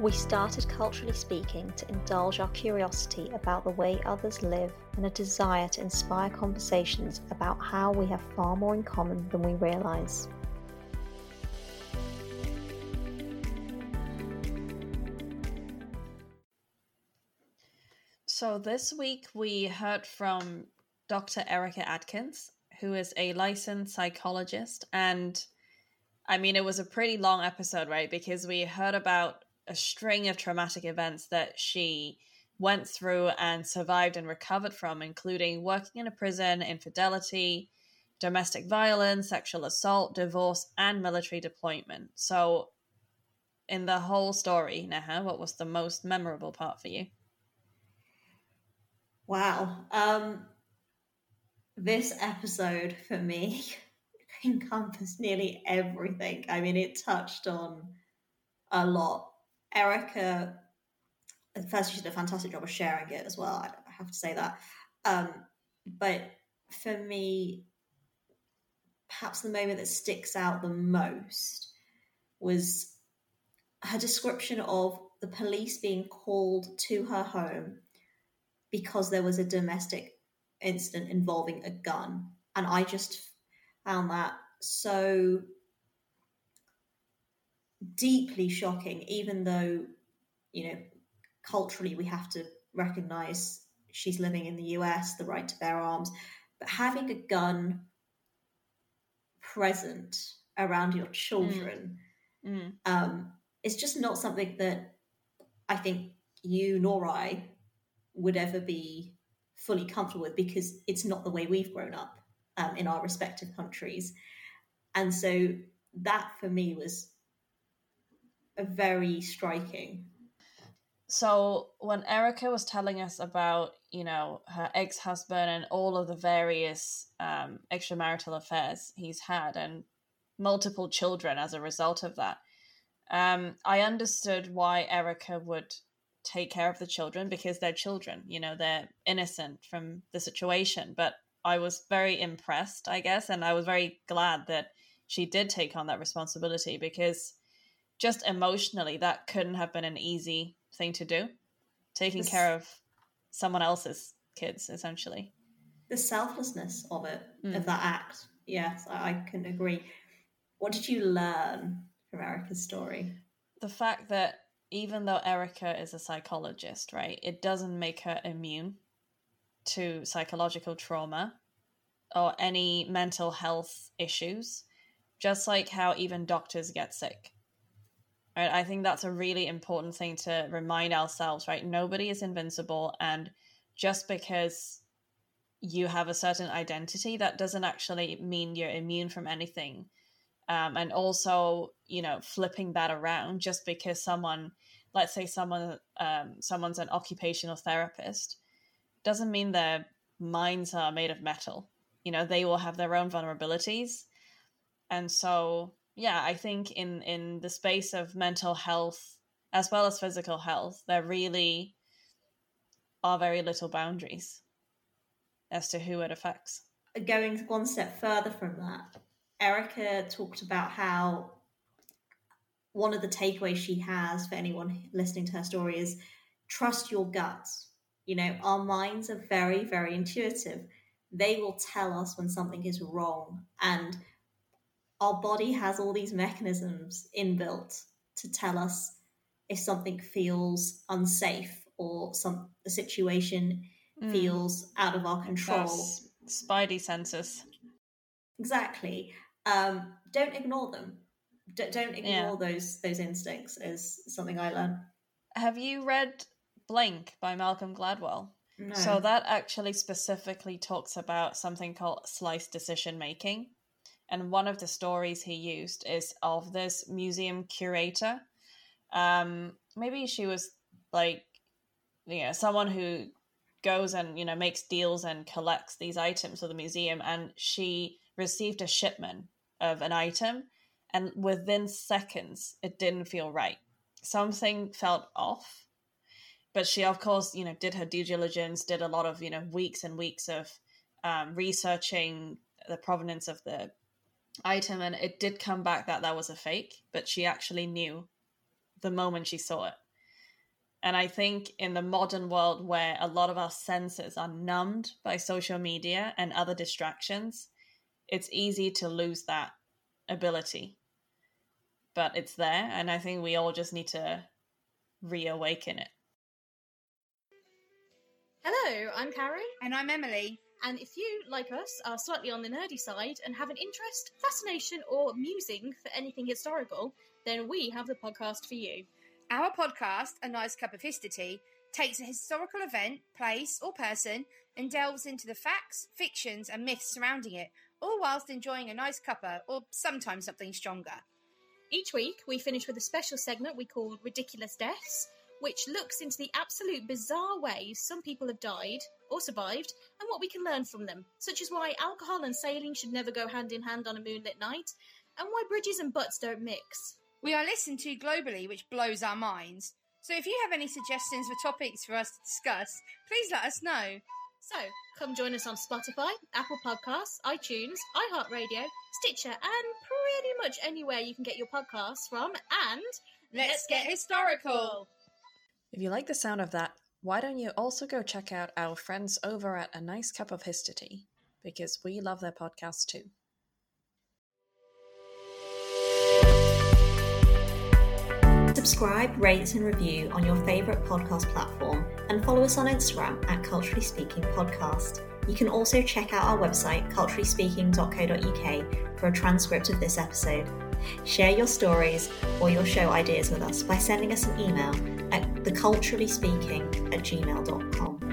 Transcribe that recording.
We started Culturally Speaking to indulge our curiosity about the way others live and a desire to inspire conversations about how we have far more in common than we realise. So, this week we heard from Dr. Erica Atkins, who is a licensed psychologist. And I mean, it was a pretty long episode, right? Because we heard about a string of traumatic events that she went through and survived and recovered from, including working in a prison, infidelity, domestic violence, sexual assault, divorce, and military deployment. So, in the whole story, Neha, what was the most memorable part for you? Wow. Um, this episode for me encompassed nearly everything. I mean, it touched on a lot Erica, first, she did a fantastic job of sharing it as well. I have to say that. Um, but for me, perhaps the moment that sticks out the most was her description of the police being called to her home because there was a domestic incident involving a gun. And I just found that so deeply shocking, even though, you know, culturally we have to recognize she's living in the US, the right to bear arms, but having a gun present around your children mm. Mm. Um, is just not something that I think you nor I would ever be fully comfortable with because it's not the way we've grown up um, in our respective countries. And so that for me was very striking. So when Erica was telling us about, you know, her ex-husband and all of the various um, extramarital affairs he's had and multiple children as a result of that, um, I understood why Erica would take care of the children because they're children, you know, they're innocent from the situation. But I was very impressed, I guess, and I was very glad that she did take on that responsibility because just emotionally, that couldn't have been an easy thing to do. Taking this, care of someone else's kids, essentially. The selflessness of it, mm. of that act. Yes, I, I can agree. What did you learn from Erica's story? The fact that even though Erica is a psychologist, right, it doesn't make her immune to psychological trauma or any mental health issues, just like how even doctors get sick. Right? I think that's a really important thing to remind ourselves, right? Nobody is invincible. And just because you have a certain identity, that doesn't actually mean you're immune from anything. Um, and also, you know, flipping that around just because someone, let's say someone, um, someone's an occupational therapist, doesn't mean their minds are made of metal. You know, they will have their own vulnerabilities. And so yeah, I think in in the space of mental health as well as physical health, there really are very little boundaries as to who it affects. Going one step further from that, Erica talked about how one of the takeaways she has for anyone listening to her story is trust your guts. You know, our minds are very, very intuitive. They will tell us when something is wrong. And our body has all these mechanisms inbuilt to tell us if something feels unsafe or some a situation mm. feels out of our control. Those spidey senses. Exactly. Um, don't ignore them. D- don't ignore yeah. those those instincts. Is something I learned. Have you read Blink by Malcolm Gladwell? No. So that actually specifically talks about something called slice decision making and one of the stories he used is of this museum curator. Um, maybe she was like, you know, someone who goes and you know makes deals and collects these items for the museum, and she received a shipment of an item, and within seconds, it didn't feel right. Something felt off, but she, of course, you know, did her due diligence, did a lot of you know weeks and weeks of um, researching the provenance of the item and it did come back that that was a fake but she actually knew the moment she saw it And I think in the modern world where a lot of our senses are numbed by social media and other distractions, it's easy to lose that ability. But it's there, and I think we all just need to reawaken it. Hello, I'm carrie And I'm Emily. And if you, like us, are slightly on the nerdy side and have an interest, fascination, or musing for anything historical, then we have the podcast for you. Our podcast, A Nice Cup of History, takes a historical event, place, or person and delves into the facts, fictions, and myths surrounding it, all whilst enjoying a nice cuppa or sometimes something stronger. Each week, we finish with a special segment we call Ridiculous Deaths, which looks into the absolute bizarre ways some people have died or survived and what we can learn from them, such as why alcohol and sailing should never go hand in hand on a moonlit night, and why bridges and butts don't mix. We are listened to globally, which blows our minds. So if you have any suggestions for topics for us to discuss, please let us know. So, come join us on Spotify, Apple Podcasts, iTunes, iHeartRadio, Stitcher, and pretty much anywhere you can get your podcasts from. And let's get historical! If you like the sound of that, why don't you also go check out our friends over at A Nice Cup of History? Because we love their podcast too. Subscribe, rate, and review on your favourite podcast platform and follow us on Instagram at Culturally Speaking Podcast. You can also check out our website, culturallyspeaking.co.uk, for a transcript of this episode. Share your stories or your show ideas with us by sending us an email at theculturallyspeaking at gmail.com.